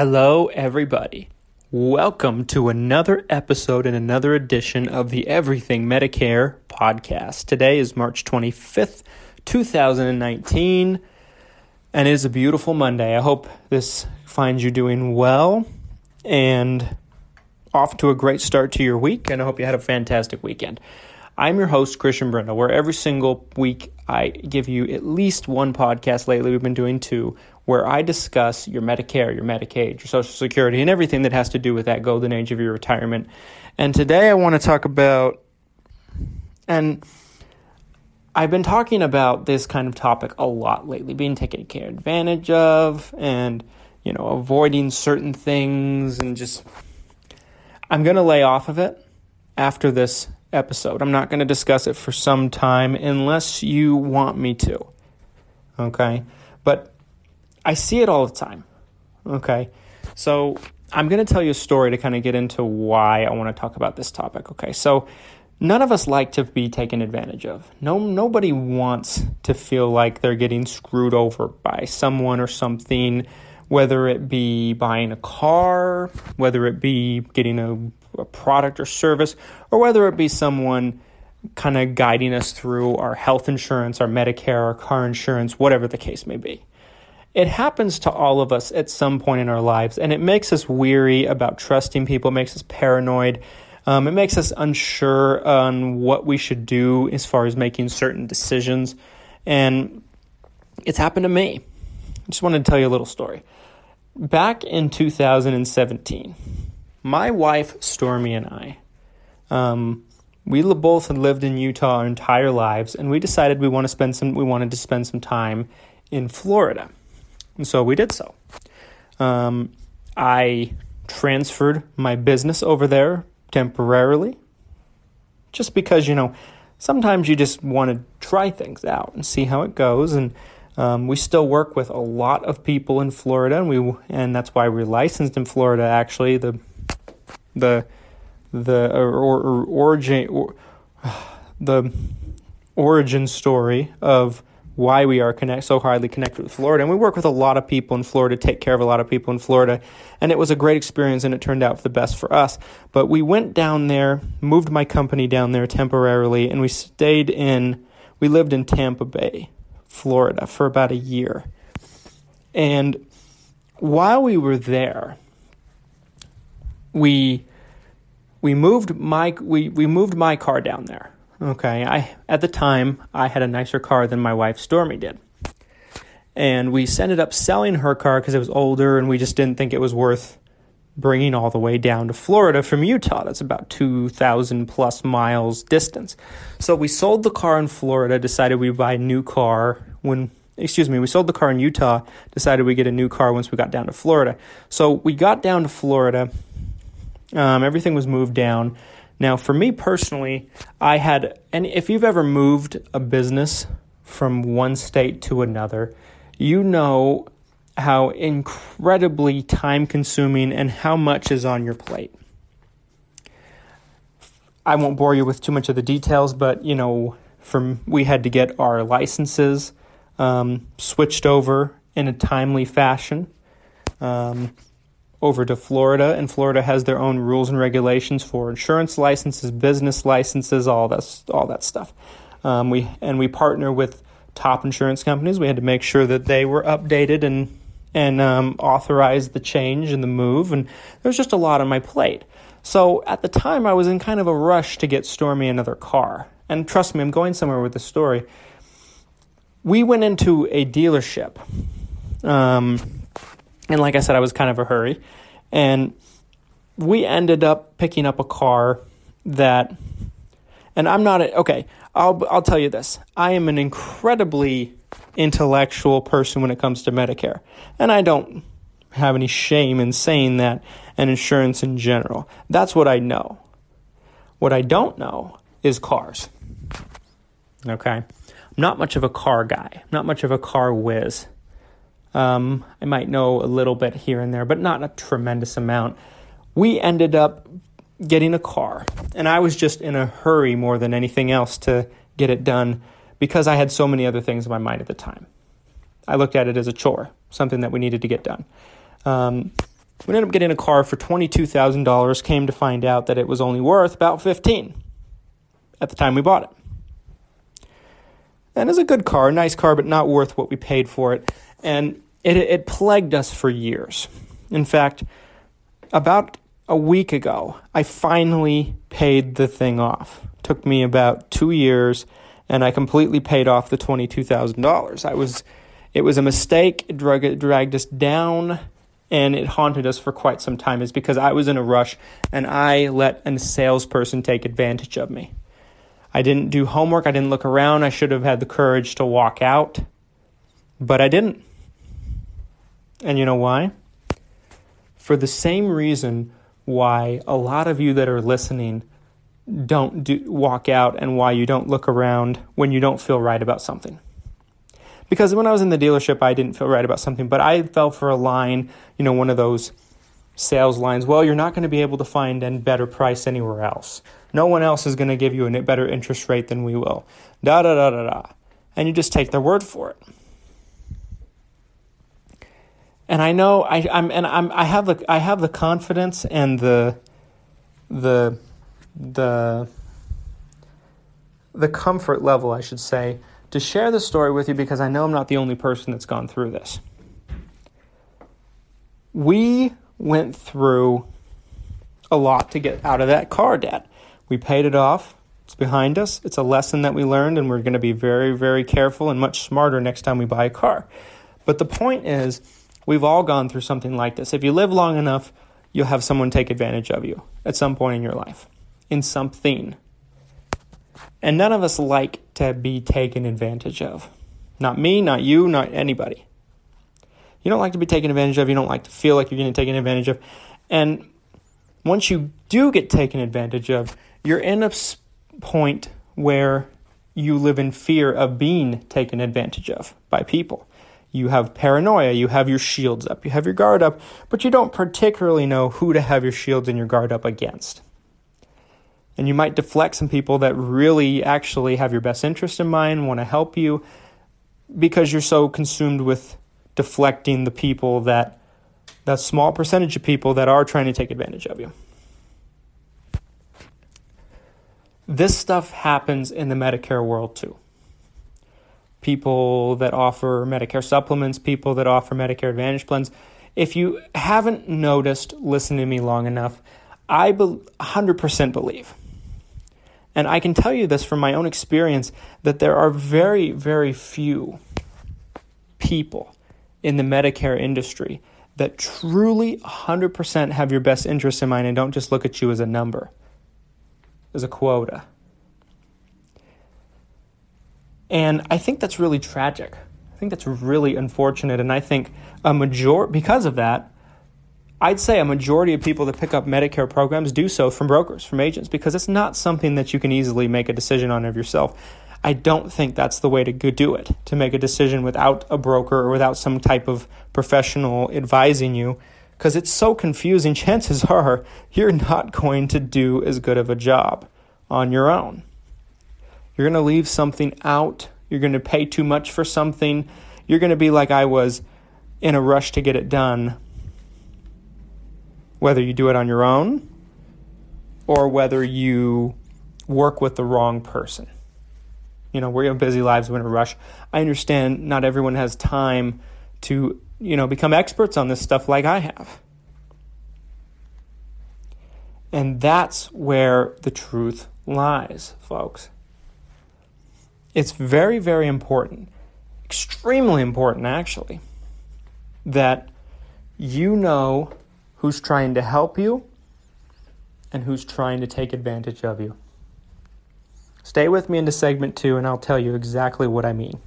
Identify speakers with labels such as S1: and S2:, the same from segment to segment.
S1: Hello, everybody. Welcome to another episode and another edition of the Everything Medicare podcast. Today is March 25th, 2019, and it is a beautiful Monday. I hope this finds you doing well and off to a great start to your week, and I hope you had a fantastic weekend. I'm your host, Christian Brindle, where every single week I give you at least one podcast. Lately, we've been doing two, where I discuss your Medicare, your Medicaid, your Social Security, and everything that has to do with that golden age of your retirement. And today I want to talk about, and I've been talking about this kind of topic a lot lately, being taken care advantage of, and you know, avoiding certain things, and just I'm going to lay off of it after this episode. I'm not going to discuss it for some time unless you want me to. Okay? But I see it all the time. Okay? So I'm going to tell you a story to kind of get into why I want to talk about this topic. Okay? So none of us like to be taken advantage of. No nobody wants to feel like they're getting screwed over by someone or something whether it be buying a car, whether it be getting a a product or service, or whether it be someone kind of guiding us through our health insurance, our Medicare, our car insurance, whatever the case may be. It happens to all of us at some point in our lives, and it makes us weary about trusting people, it makes us paranoid. Um, it makes us unsure on what we should do as far as making certain decisions. And it's happened to me. I just wanted to tell you a little story. Back in 2017, my wife Stormy and I, um, we both had lived in Utah our entire lives, and we decided we want to spend some. We wanted to spend some time in Florida, and so we did so. Um, I transferred my business over there temporarily, just because you know sometimes you just want to try things out and see how it goes and. Um, we still work with a lot of people in Florida, and we and that's why we're licensed in Florida. Actually, the the the or, or, origin or, the origin story of why we are connect so highly connected with Florida. And we work with a lot of people in Florida, take care of a lot of people in Florida. And it was a great experience and it turned out for the best for us. But we went down there, moved my company down there temporarily, and we stayed in we lived in Tampa Bay, Florida for about a year. And while we were there, we we moved my we, we moved my car down there. Okay, I at the time I had a nicer car than my wife Stormy did, and we ended up selling her car because it was older, and we just didn't think it was worth bringing all the way down to Florida from Utah. That's about two thousand plus miles distance. So we sold the car in Florida. Decided we'd buy a new car when. Excuse me, we sold the car in Utah, decided we'd get a new car once we got down to Florida. So we got down to Florida, um, everything was moved down. Now, for me personally, I had, and if you've ever moved a business from one state to another, you know how incredibly time consuming and how much is on your plate. I won't bore you with too much of the details, but you know, from we had to get our licenses um, switched over in a timely fashion. Um, over to Florida, and Florida has their own rules and regulations for insurance licenses, business licenses, all that all that stuff. Um, we and we partner with top insurance companies. We had to make sure that they were updated and and um, authorize the change and the move, and there was just a lot on my plate. So at the time, I was in kind of a rush to get Stormy another car. And trust me, I'm going somewhere with the story. We went into a dealership. Um, and like I said, I was kind of a hurry. And we ended up picking up a car that, and I'm not, a, okay, I'll, I'll tell you this. I am an incredibly intellectual person when it comes to Medicare. And I don't have any shame in saying that and insurance in general. That's what I know. What I don't know is cars. Okay? I'm not much of a car guy, not much of a car whiz. Um, I might know a little bit here and there, but not a tremendous amount. We ended up getting a car, and I was just in a hurry more than anything else to get it done because I had so many other things in my mind at the time. I looked at it as a chore, something that we needed to get done. Um, We ended up getting a car for $22,000, came to find out that it was only worth about 15 at the time we bought it. And it's a good car, a nice car, but not worth what we paid for it. And it, it plagued us for years. In fact, about a week ago, I finally paid the thing off. It took me about two years, and I completely paid off the twenty-two thousand dollars. I was, it was a mistake. It, drug, it dragged us down, and it haunted us for quite some time. Is because I was in a rush, and I let a salesperson take advantage of me. I didn't do homework. I didn't look around. I should have had the courage to walk out, but I didn't. And you know why? For the same reason why a lot of you that are listening don't do, walk out and why you don't look around when you don't feel right about something. Because when I was in the dealership, I didn't feel right about something, but I fell for a line, you know, one of those sales lines. Well, you're not going to be able to find a better price anywhere else. No one else is going to give you a better interest rate than we will. Da da da da da. And you just take their word for it. And I know I, I'm and I'm I have the I have the confidence and the the the the comfort level, I should say, to share the story with you because I know I'm not the only person that's gone through this. We went through a lot to get out of that car debt. We paid it off. It's behind us. It's a lesson that we learned, and we're going to be very, very careful and much smarter next time we buy a car. But the point is, we've all gone through something like this. If you live long enough, you'll have someone take advantage of you at some point in your life, in something. And none of us like to be taken advantage of. Not me, not you, not anybody. You don't like to be taken advantage of. You don't like to feel like you're getting taken advantage of. And once you do get taken advantage of, you're in a point where you live in fear of being taken advantage of by people. You have paranoia, you have your shields up, you have your guard up, but you don't particularly know who to have your shields and your guard up against. And you might deflect some people that really actually have your best interest in mind, want to help you, because you're so consumed with deflecting the people that, that small percentage of people that are trying to take advantage of you. This stuff happens in the Medicare world too. People that offer Medicare supplements, people that offer Medicare Advantage plans. If you haven't noticed, listen to me long enough, I be- 100% believe, and I can tell you this from my own experience, that there are very, very few people in the Medicare industry that truly 100% have your best interest in mind and don't just look at you as a number as a quota. And I think that's really tragic. I think that's really unfortunate. And I think a major because of that, I'd say a majority of people that pick up Medicare programs do so from brokers, from agents, because it's not something that you can easily make a decision on of yourself. I don't think that's the way to do it, to make a decision without a broker or without some type of professional advising you because it's so confusing, chances are you're not going to do as good of a job on your own. You're going to leave something out. You're going to pay too much for something. You're going to be like I was in a rush to get it done. Whether you do it on your own or whether you work with the wrong person. You know, we have busy lives, we're in a rush. I understand not everyone has time to you know, become experts on this stuff like I have. And that's where the truth lies, folks. It's very, very important, extremely important actually, that you know who's trying to help you and who's trying to take advantage of you. Stay with me into segment two, and I'll tell you exactly what I mean.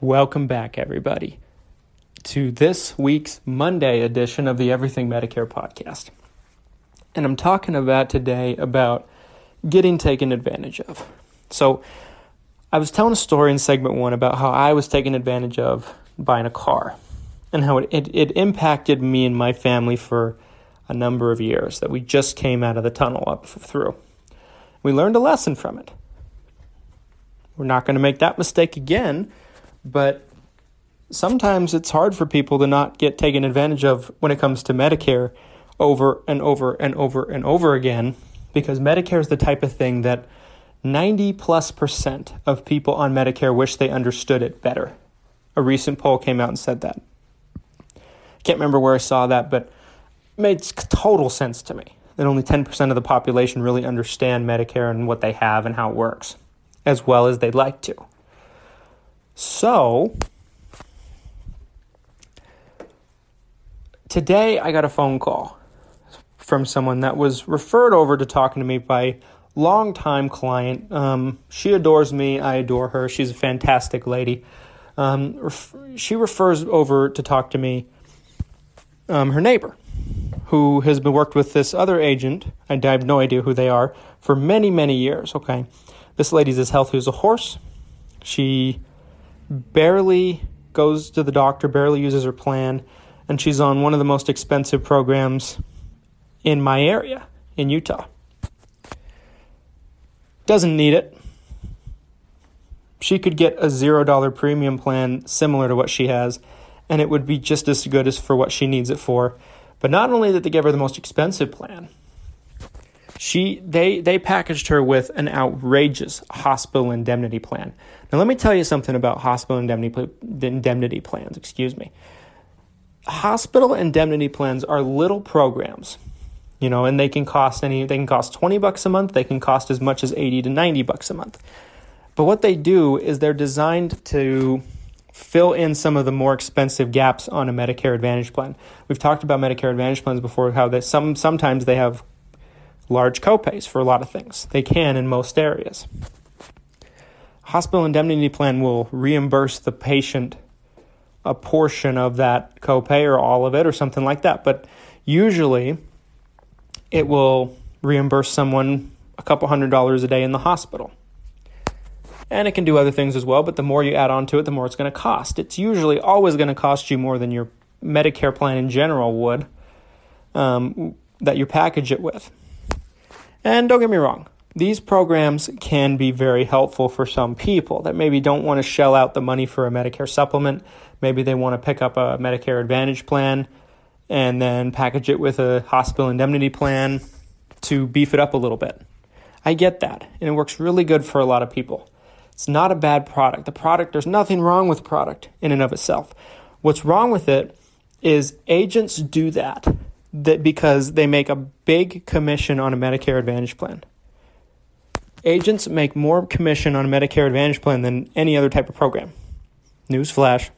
S1: Welcome back, everybody, to this week's Monday edition of the Everything Medicare podcast. And I'm talking about today about getting taken advantage of. So, I was telling a story in segment one about how I was taken advantage of buying a car and how it, it, it impacted me and my family for a number of years that we just came out of the tunnel up through. We learned a lesson from it. We're not going to make that mistake again, but sometimes it's hard for people to not get taken advantage of when it comes to Medicare over and over and over and over again because Medicare is the type of thing that 90 plus percent of people on Medicare wish they understood it better. A recent poll came out and said that. Can't remember where I saw that, but it made total sense to me that only 10% of the population really understand Medicare and what they have and how it works as well as they'd like to. So, today I got a phone call from someone that was referred over to talking to me by longtime client. Um, she adores me. I adore her. She's a fantastic lady. Um, ref- she refers over to talk to me. Um, her neighbor, who has been worked with this other agent. I have no idea who they are for many many years. Okay, this lady's as healthy as a horse. She barely goes to the doctor, barely uses her plan, and she's on one of the most expensive programs in my area in Utah. Doesn't need it. She could get a $0 premium plan similar to what she has, and it would be just as good as for what she needs it for. But not only did they give her the most expensive plan, she they they packaged her with an outrageous hospital indemnity plan. Now let me tell you something about hospital indemnity indemnity plans, excuse me. Hospital indemnity plans are little programs you know, and they can cost any they can cost 20 bucks a month, they can cost as much as 80 to 90 bucks a month. But what they do is they're designed to fill in some of the more expensive gaps on a Medicare Advantage plan. We've talked about Medicare Advantage plans before how that some sometimes they have large copays for a lot of things. They can in most areas. Hospital indemnity plan will reimburse the patient a portion of that copay or all of it or something like that. But usually it will reimburse someone a couple hundred dollars a day in the hospital. And it can do other things as well, but the more you add on to it, the more it's going to cost. It's usually always going to cost you more than your Medicare plan in general would um, that you package it with. And don't get me wrong, these programs can be very helpful for some people that maybe don't want to shell out the money for a Medicare supplement. Maybe they want to pick up a Medicare Advantage plan and then package it with a hospital indemnity plan to beef it up a little bit. I get that, and it works really good for a lot of people. It's not a bad product. The product, there's nothing wrong with product in and of itself. What's wrong with it is agents do that, that because they make a big commission on a Medicare Advantage plan. Agents make more commission on a Medicare Advantage plan than any other type of program. Newsflash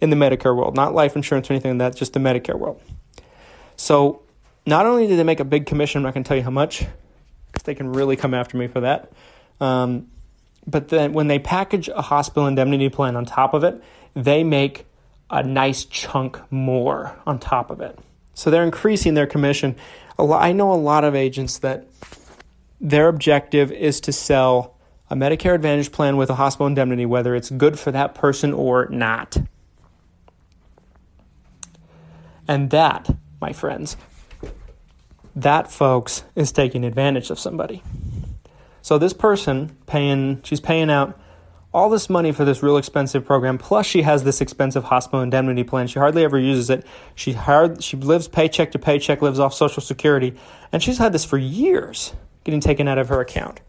S1: in the Medicare world, not life insurance or anything like that, just the Medicare world. So not only do they make a big commission, I'm not going to tell you how much, because they can really come after me for that. Um, but then when they package a hospital indemnity plan on top of it, they make a nice chunk more on top of it. So they're increasing their commission. I know a lot of agents that their objective is to sell a Medicare Advantage plan with a hospital indemnity, whether it's good for that person or not. And that, my friends, that folks is taking advantage of somebody. So this person paying she's paying out all this money for this real expensive program plus she has this expensive hospital indemnity plan. She hardly ever uses it. She hard, she lives paycheck to paycheck, lives off social security, and she's had this for years getting taken out of her account.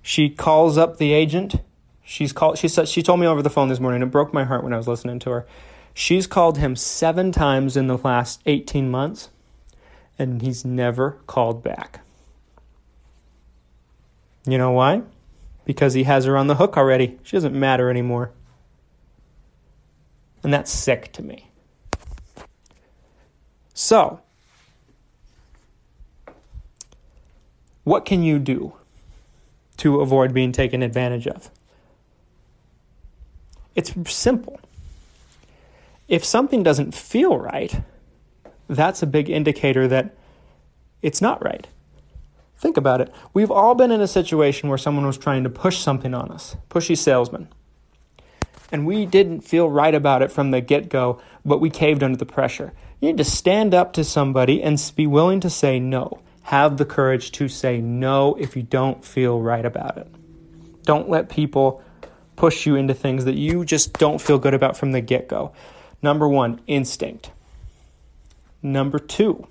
S1: She calls up the agent. She's called she said she told me over the phone this morning. It broke my heart when I was listening to her. She's called him seven times in the last 18 months, and he's never called back. You know why? Because he has her on the hook already. She doesn't matter anymore. And that's sick to me. So, what can you do to avoid being taken advantage of? It's simple if something doesn't feel right, that's a big indicator that it's not right. Think about it. We've all been in a situation where someone was trying to push something on us, pushy salesman. And we didn't feel right about it from the get go, but we caved under the pressure. You need to stand up to somebody and be willing to say no. Have the courage to say no if you don't feel right about it. Don't let people push you into things that you just don't feel good about from the get go. Number one, instinct. Number two,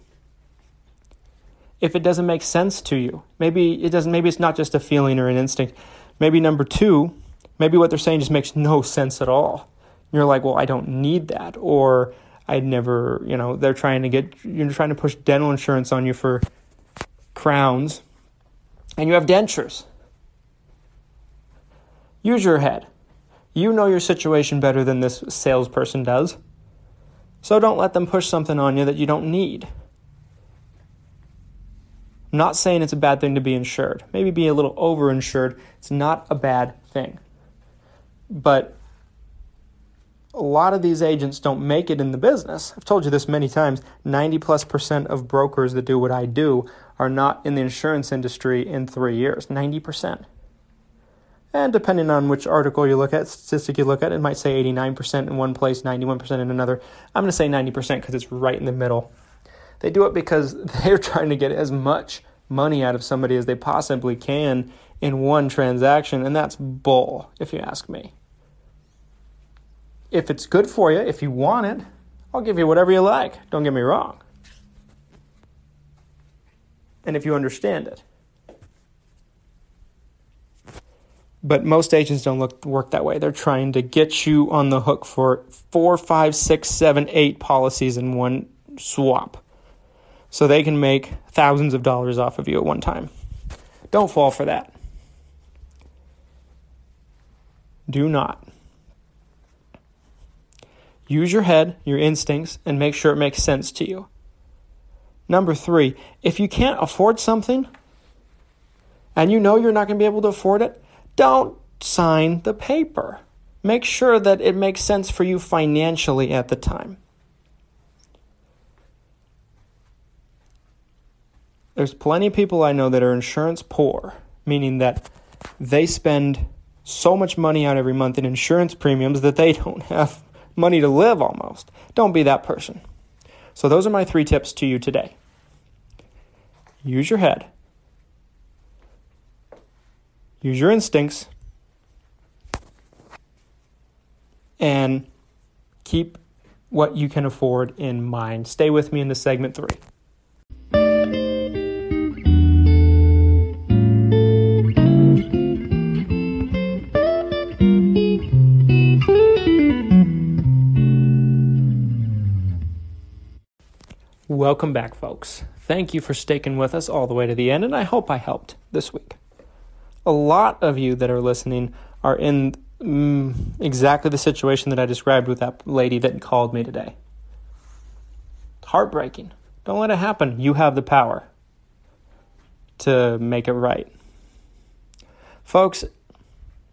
S1: if it doesn't make sense to you, maybe it doesn't, maybe it's not just a feeling or an instinct. Maybe number two, maybe what they're saying just makes no sense at all. You're like, well, I don't need that. Or I'd never, you know, they're trying to get, you're trying to push dental insurance on you for crowns and you have dentures. Use your head. You know your situation better than this salesperson does. So don't let them push something on you that you don't need. I'm not saying it's a bad thing to be insured. Maybe be a little overinsured. It's not a bad thing. But a lot of these agents don't make it in the business. I've told you this many times 90 plus percent of brokers that do what I do are not in the insurance industry in three years. 90%. And depending on which article you look at, statistic you look at, it might say 89% in one place, 91% in another. I'm going to say 90% because it's right in the middle. They do it because they're trying to get as much money out of somebody as they possibly can in one transaction, and that's bull, if you ask me. If it's good for you, if you want it, I'll give you whatever you like. Don't get me wrong. And if you understand it. But most agents don't look work that way. They're trying to get you on the hook for four, five, six, seven, eight policies in one swap. So they can make thousands of dollars off of you at one time. Don't fall for that. Do not. Use your head, your instincts, and make sure it makes sense to you. Number three, if you can't afford something and you know you're not going to be able to afford it, don't sign the paper. Make sure that it makes sense for you financially at the time. There's plenty of people I know that are insurance poor, meaning that they spend so much money out every month in insurance premiums that they don't have money to live almost. Don't be that person. So, those are my three tips to you today. Use your head, use your instincts, and keep what you can afford in mind. Stay with me into segment three. Welcome back, folks. Thank you for sticking with us all the way to the end, and I hope I helped this week. A lot of you that are listening are in mm, exactly the situation that I described with that lady that called me today. Heartbreaking. Don't let it happen. You have the power to make it right. Folks,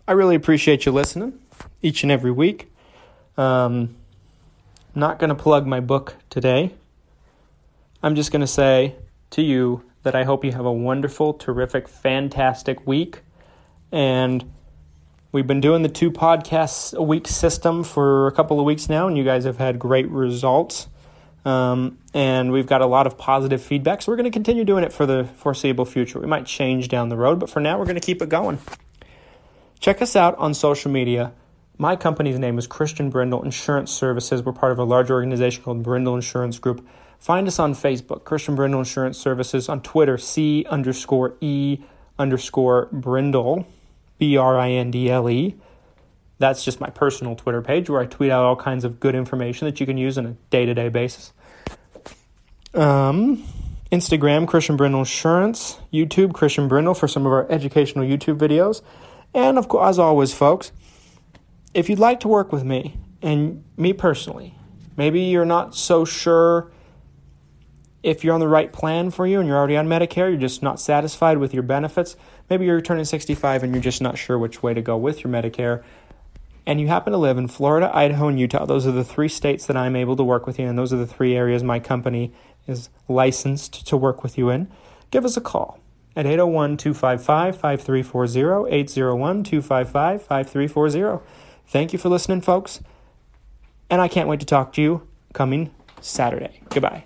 S1: I really appreciate you listening each and every week. Um, not going to plug my book today I'm just going to say to you that I hope you have a wonderful, terrific, fantastic week. And we've been doing the two podcasts a week system for a couple of weeks now, and you guys have had great results. Um, and we've got a lot of positive feedback, so we're going to continue doing it for the foreseeable future. We might change down the road, but for now, we're going to keep it going. Check us out on social media. My company's name is Christian Brindle Insurance Services. We're part of a large organization called Brindle Insurance Group. Find us on Facebook, Christian Brindle Insurance Services, on Twitter, C underscore E underscore Brindle, B R I N D L E. That's just my personal Twitter page where I tweet out all kinds of good information that you can use on a day to day basis. Um, Instagram, Christian Brindle Insurance, YouTube, Christian Brindle for some of our educational YouTube videos. And of course, as always, folks, if you'd like to work with me and me personally, maybe you're not so sure if you're on the right plan for you and you're already on Medicare, you're just not satisfied with your benefits, maybe you're turning 65 and you're just not sure which way to go with your Medicare, and you happen to live in Florida, Idaho, and Utah, those are the three states that I'm able to work with you, in, and those are the three areas my company is licensed to work with you in, give us a call at 801 255 5340, 801 255 5340. Thank you for listening, folks, and I can't wait to talk to you coming Saturday. Goodbye.